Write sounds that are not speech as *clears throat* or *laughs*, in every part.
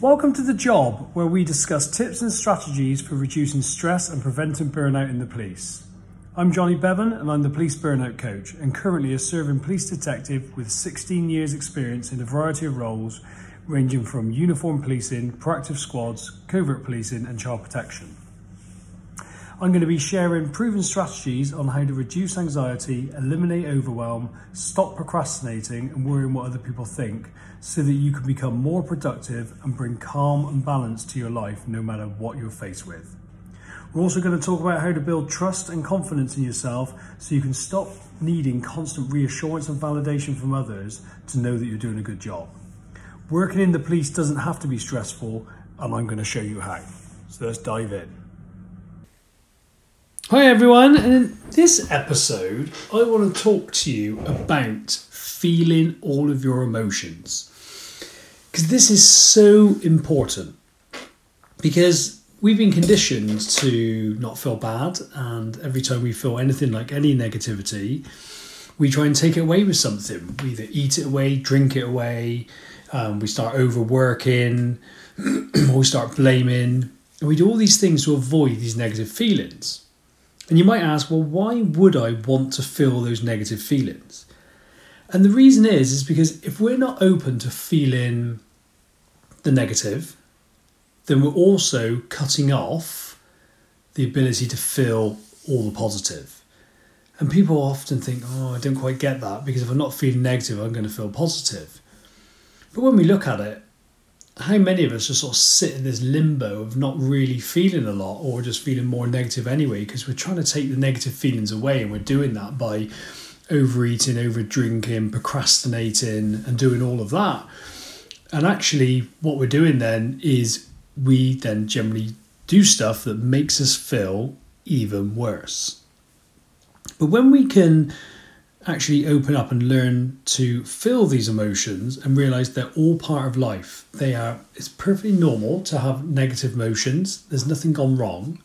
Welcome to The Job, where we discuss tips and strategies for reducing stress and preventing burnout in the police. I'm Jonny Bevan and I'm the police burnout coach and currently a serving police detective with 16 years experience in a variety of roles ranging from uniform policing, proactive squads, covert policing and child protection. I'm going to be sharing proven strategies on how to reduce anxiety, eliminate overwhelm, stop procrastinating and worrying what other people think so that you can become more productive and bring calm and balance to your life no matter what you're faced with. We're also going to talk about how to build trust and confidence in yourself so you can stop needing constant reassurance and validation from others to know that you're doing a good job. Working in the police doesn't have to be stressful, and I'm going to show you how. So let's dive in. Hi everyone, and in this episode, I want to talk to you about feeling all of your emotions. Because this is so important. Because we've been conditioned to not feel bad, and every time we feel anything like any negativity, we try and take it away with something. We either eat it away, drink it away, um, we start overworking, *clears throat* or we start blaming, and we do all these things to avoid these negative feelings. And you might ask, well, why would I want to feel those negative feelings? And the reason is, is because if we're not open to feeling the negative, then we're also cutting off the ability to feel all the positive. And people often think, oh, I don't quite get that because if I'm not feeling negative, I'm going to feel positive. But when we look at it, how many of us just sort of sit in this limbo of not really feeling a lot or just feeling more negative anyway because we're trying to take the negative feelings away and we're doing that by overeating over drinking procrastinating and doing all of that and actually what we're doing then is we then generally do stuff that makes us feel even worse but when we can actually open up and learn to feel these emotions and realize they're all part of life. They are it's perfectly normal to have negative emotions. There's nothing gone wrong.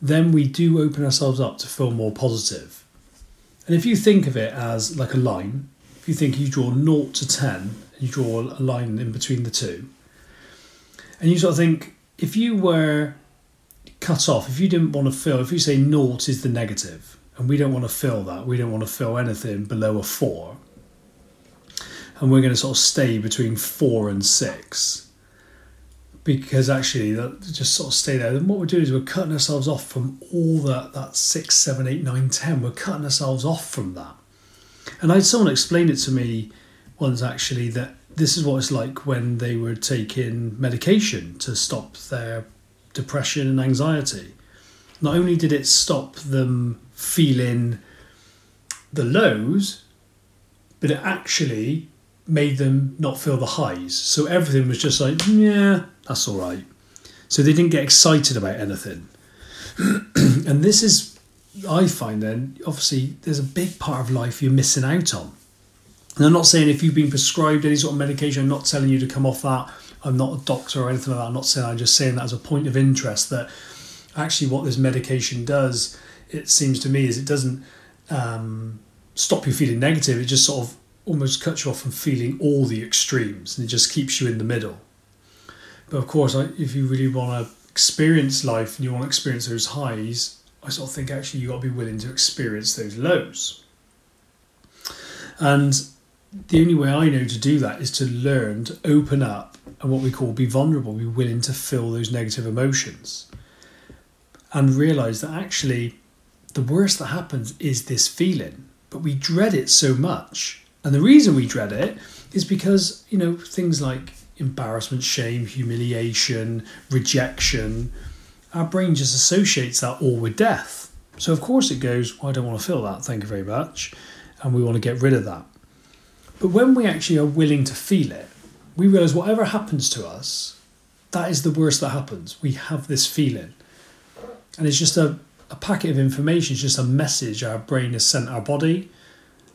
Then we do open ourselves up to feel more positive. And if you think of it as like a line, if you think you draw 0 to 10 and you draw a line in between the two, and you sort of think if you were cut off, if you didn't want to fill, if you say naught is the negative, and we don't want to fill that. We don't want to fill anything below a four. And we're going to sort of stay between four and six. Because actually, just sort of stay there. And what we're doing is we're cutting ourselves off from all that that six, seven, eight, nine, ten. We're cutting ourselves off from that. And I had someone explain it to me once actually that this is what it's like when they were taking medication to stop their depression and anxiety. Not only did it stop them feeling the lows, but it actually made them not feel the highs. So everything was just like, mm, yeah, that's all right. So they didn't get excited about anything. *clears throat* and this is, I find then, obviously, there's a big part of life you're missing out on. And I'm not saying if you've been prescribed any sort of medication, I'm not telling you to come off that. I'm not a doctor or anything like that. I'm not saying, I'm just saying that as a point of interest that actually what this medication does it seems to me is it doesn't um, stop you feeling negative. It just sort of almost cuts you off from feeling all the extremes, and it just keeps you in the middle. But of course, if you really want to experience life and you want to experience those highs, I sort of think actually you got to be willing to experience those lows. And the only way I know to do that is to learn to open up and what we call be vulnerable, be willing to feel those negative emotions and realize that actually the worst that happens is this feeling, but we dread it so much. And the reason we dread it is because, you know, things like embarrassment, shame, humiliation, rejection, our brain just associates that all with death. So, of course, it goes, well, I don't want to feel that, thank you very much. And we want to get rid of that. But when we actually are willing to feel it, we realize whatever happens to us, that is the worst that happens. We have this feeling. And it's just a a packet of information, it's just a message our brain has sent our body.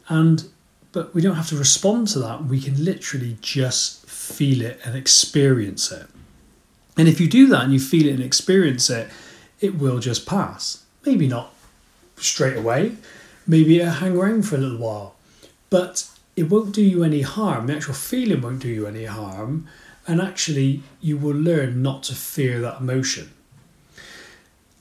And but we don't have to respond to that. We can literally just feel it and experience it. And if you do that and you feel it and experience it, it will just pass. Maybe not straight away, maybe it'll hang around for a little while. But it won't do you any harm. The actual feeling won't do you any harm. And actually, you will learn not to fear that emotion.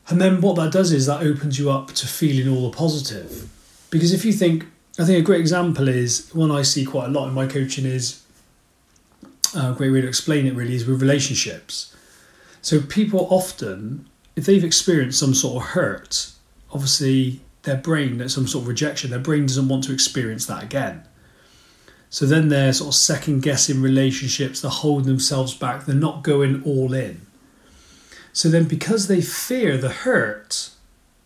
And then what that does is that opens you up to feeling all the positive. Because if you think, I think a great example is one I see quite a lot in my coaching is a great way to explain it really is with relationships. So people often, if they've experienced some sort of hurt, obviously their brain, some sort of rejection, their brain doesn't want to experience that again. So then they're sort of second guessing relationships, they're holding themselves back, they're not going all in. So then, because they fear the hurt,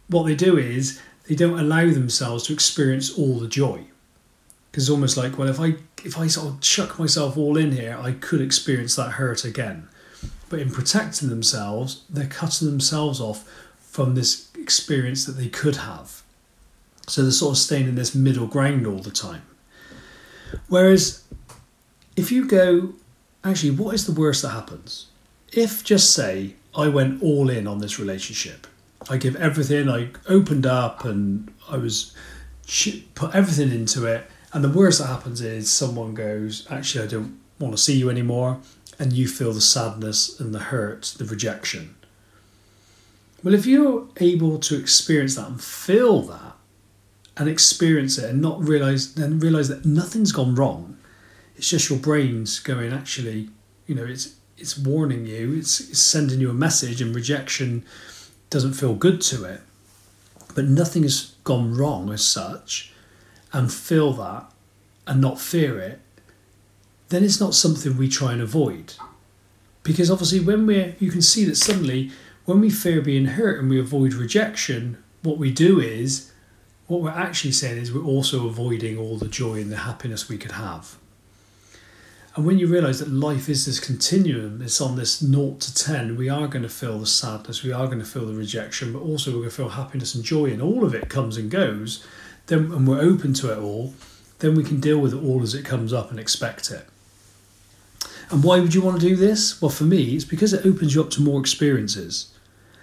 what they do is they don't allow themselves to experience all the joy. Because it's almost like, well, if I if I sort of chuck myself all in here, I could experience that hurt again. But in protecting themselves, they're cutting themselves off from this experience that they could have. So they're sort of staying in this middle ground all the time. Whereas if you go, actually, what is the worst that happens? If just say I went all in on this relationship, I give everything, I opened up and I was put everything into it, and the worst that happens is someone goes, actually, I don't want to see you anymore, and you feel the sadness and the hurt, the rejection. Well, if you're able to experience that and feel that, and experience it and not realize then realize that nothing's gone wrong it's just your brain's going actually you know it's it's warning you it's, it's sending you a message and rejection doesn't feel good to it but nothing has gone wrong as such and feel that and not fear it then it's not something we try and avoid because obviously when we're you can see that suddenly when we fear being hurt and we avoid rejection what we do is what we're actually saying is we're also avoiding all the joy and the happiness we could have. And when you realize that life is this continuum, it's on this 0 to 10, we are going to feel the sadness, we are going to feel the rejection, but also we're going to feel happiness and joy, and all of it comes and goes, then and we're open to it all, then we can deal with it all as it comes up and expect it. And why would you want to do this? Well, for me, it's because it opens you up to more experiences.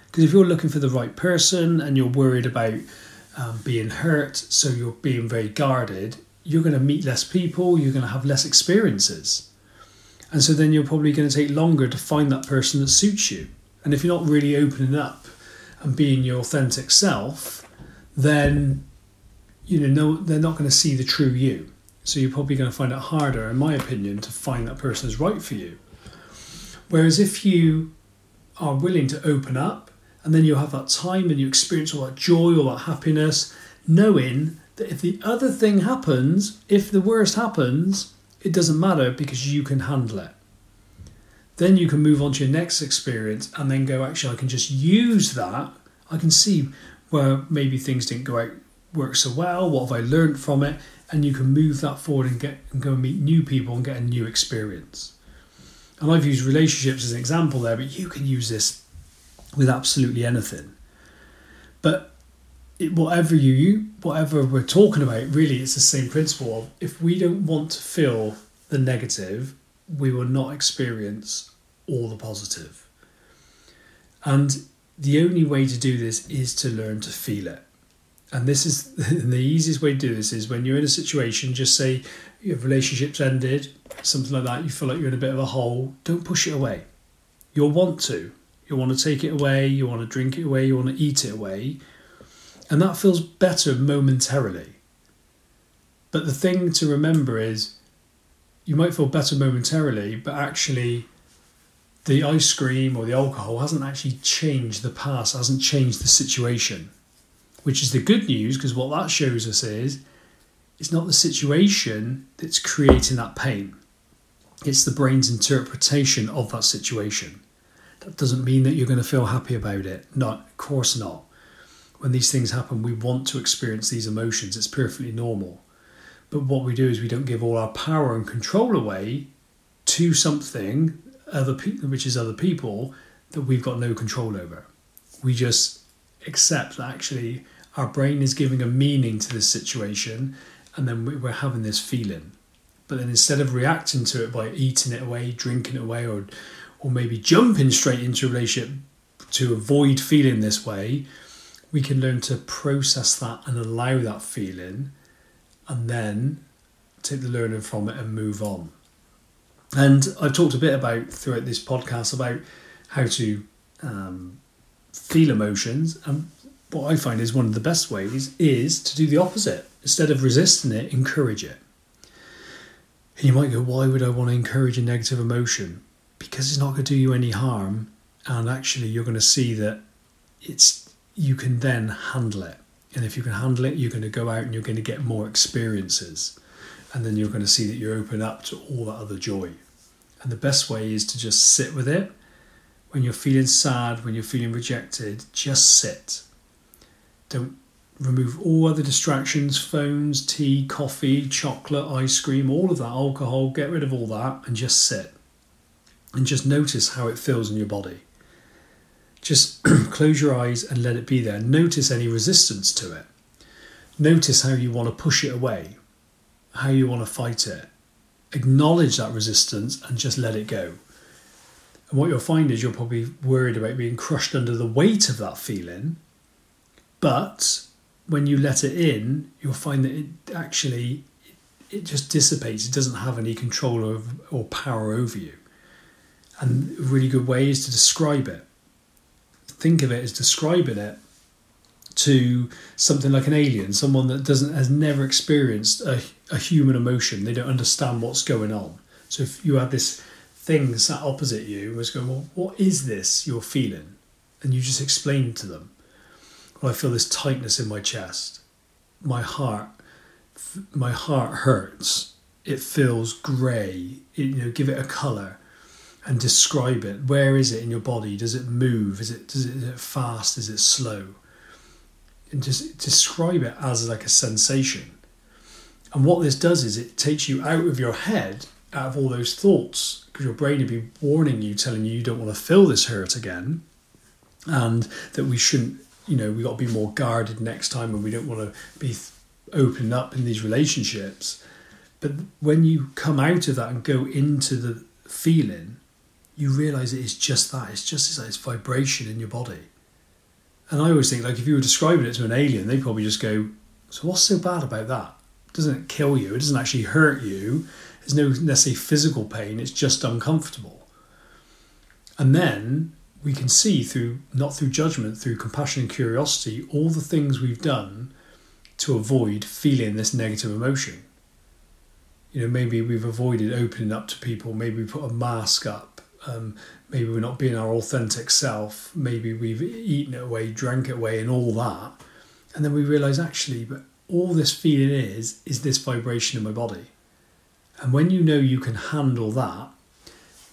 Because if you're looking for the right person and you're worried about um, being hurt, so you're being very guarded, you're going to meet less people, you're going to have less experiences. And so then you're probably going to take longer to find that person that suits you. And if you're not really opening up and being your authentic self, then you know no, they're not going to see the true you. So you're probably going to find it harder, in my opinion, to find that person is right for you. Whereas if you are willing to open up and then you'll have that time and you experience all that joy, all that happiness, knowing that if the other thing happens, if the worst happens, it doesn't matter because you can handle it. Then you can move on to your next experience and then go, actually, I can just use that. I can see where maybe things didn't go out work so well. What have I learned from it? And you can move that forward and get and go and meet new people and get a new experience. And I've used relationships as an example there, but you can use this with absolutely anything. But it, whatever you, whatever we're talking about, really, it's the same principle of if we don't want to feel the negative, we will not experience all the positive. And the only way to do this is to learn to feel it. And this is *laughs* the easiest way to do this is when you're in a situation, just say your relationship's ended, something like that, you feel like you're in a bit of a hole, don't push it away. You'll want to, you'll want to take it away, you want to drink it away, you want to eat it away. And that feels better momentarily. But the thing to remember is you might feel better momentarily, but actually the ice cream or the alcohol hasn't actually changed the past, hasn't changed the situation. Which is the good news because what that shows us is it's not the situation that's creating that pain, it's the brain's interpretation of that situation. That doesn't mean that you're going to feel happy about it. Not, of course not. When these things happen, we want to experience these emotions. It's perfectly normal. But what we do is we don't give all our power and control away to something other which is other people that we've got no control over. We just accept that actually our brain is giving a meaning to this situation and then we're having this feeling. But then instead of reacting to it by eating it away, drinking it away, or or maybe jumping straight into a relationship to avoid feeling this way, we can learn to process that and allow that feeling and then take the learning from it, and move on. And I've talked a bit about throughout this podcast about how to um, feel emotions, and what I find is one of the best ways is to do the opposite. Instead of resisting it, encourage it. And you might go, why would I want to encourage a negative emotion? Because it's not going to do you any harm, and actually, you're going to see that it's you can then handle it. And if you can handle it, you're going to go out and you're going to get more experiences. And then you're going to see that you're open up to all that other joy. And the best way is to just sit with it. When you're feeling sad, when you're feeling rejected, just sit. Don't remove all other distractions phones, tea, coffee, chocolate, ice cream, all of that, alcohol. Get rid of all that and just sit. And just notice how it feels in your body. Just *clears throat* close your eyes and let it be there. Notice any resistance to it. Notice how you want to push it away, how you want to fight it. Acknowledge that resistance and just let it go. And what you'll find is you're probably worried about being crushed under the weight of that feeling. But when you let it in, you'll find that it actually it just dissipates. It doesn't have any control of, or power over you. And a really good way is to describe it think of it as describing it to something like an alien, someone that doesn't has never experienced a, a human emotion. They don't understand what's going on. So if you had this thing sat opposite you and was going, well, what is this you're feeling? And you just explain to them, I feel this tightness in my chest. My heart, my heart hurts. It feels grey. You know, give it a colour and describe it. Where is it in your body? Does it move? Is it does it, is it fast? Is it slow? And just describe it as like a sensation. And what this does is it takes you out of your head, out of all those thoughts, because your brain would be warning you, telling you you don't want to feel this hurt again, and that we shouldn't. You know, we got to be more guarded next time, and we don't want to be opening up in these relationships. But when you come out of that and go into the feeling, you realize it is just that. It's just this, vibration in your body. And I always think, like, if you were describing it to an alien, they'd probably just go, So what's so bad about that? It doesn't kill you, it doesn't actually hurt you. There's no necessarily physical pain, it's just uncomfortable. And then we can see through, not through judgment, through compassion and curiosity, all the things we've done to avoid feeling this negative emotion. You know, maybe we've avoided opening up to people, maybe we put a mask up um, maybe we're not being our authentic self. Maybe we've eaten it away, drank it away, and all that. And then we realize actually, but all this feeling is, is this vibration in my body. And when you know you can handle that,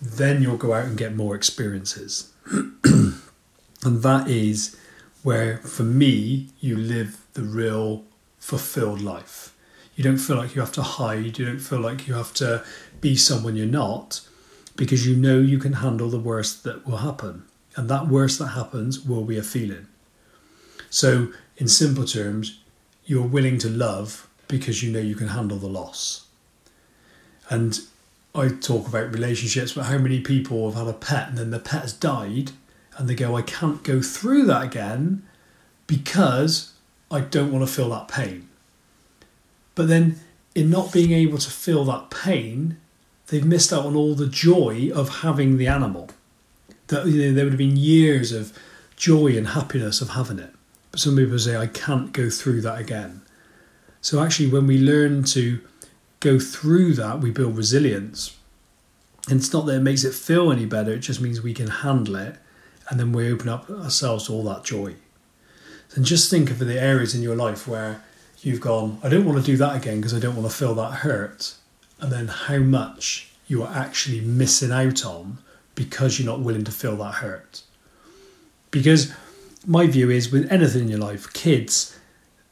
then you'll go out and get more experiences. *clears throat* and that is where, for me, you live the real fulfilled life. You don't feel like you have to hide, you don't feel like you have to be someone you're not because you know you can handle the worst that will happen. And that worst that happens will be a feeling. So, in simple terms, you're willing to love because you know you can handle the loss. And I talk about relationships, but how many people have had a pet and then the pet has died and they go, I can't go through that again because I don't want to feel that pain. But then, in not being able to feel that pain, they've missed out on all the joy of having the animal. That you know, there would have been years of joy and happiness of having it. But some people say, I can't go through that again. So actually, when we learn to go through that, we build resilience. And it's not that it makes it feel any better, it just means we can handle it and then we open up ourselves to all that joy. And just think of the areas in your life where you've gone, I don't want to do that again because I don't want to feel that hurt and then how much you are actually missing out on because you're not willing to feel that hurt. Because my view is with anything in your life, kids,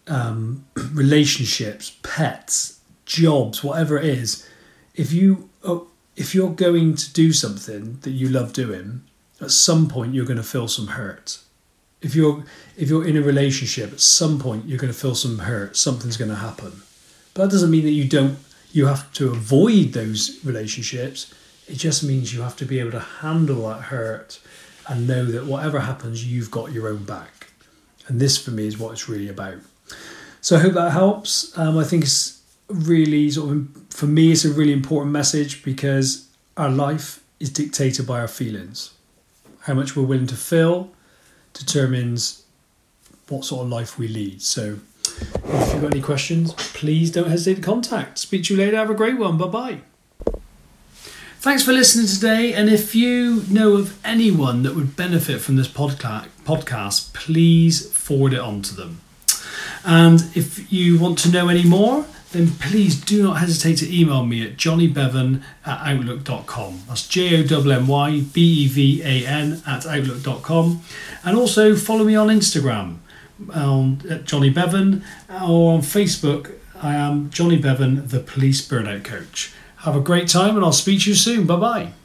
um, *clears throat* relationships, pets, jobs, whatever it is, if you oh, if you're going to do something that you love doing, at some point you're going to feel some hurt. If you're if you're in a relationship, at some point you're going to feel some hurt. Something's going to happen, but that doesn't mean that you don't you have to avoid those relationships. It just means you have to be able to handle that hurt and know that whatever happens, you've got your own back. And this, for me, is what it's really about. So I hope that helps. Um, I think it's really sort of for me it's a really important message because our life is dictated by our feelings. How much we're willing to feel determines what sort of life we lead. So if you've got any questions, please don't hesitate to contact. Speak to you later. Have a great one. Bye bye. Thanks for listening today. And if you know of anyone that would benefit from this podcast, please forward it on to them. And if you want to know any more, then please do not hesitate to email me at jonnybevan at outlook.com. That's J O M Y B E V A N at outlook.com. And also follow me on Instagram um, at Jonny Bevan or on Facebook. I am Jonny Bevan, the police burnout coach. Have a great time and I'll speak to you soon. Bye bye.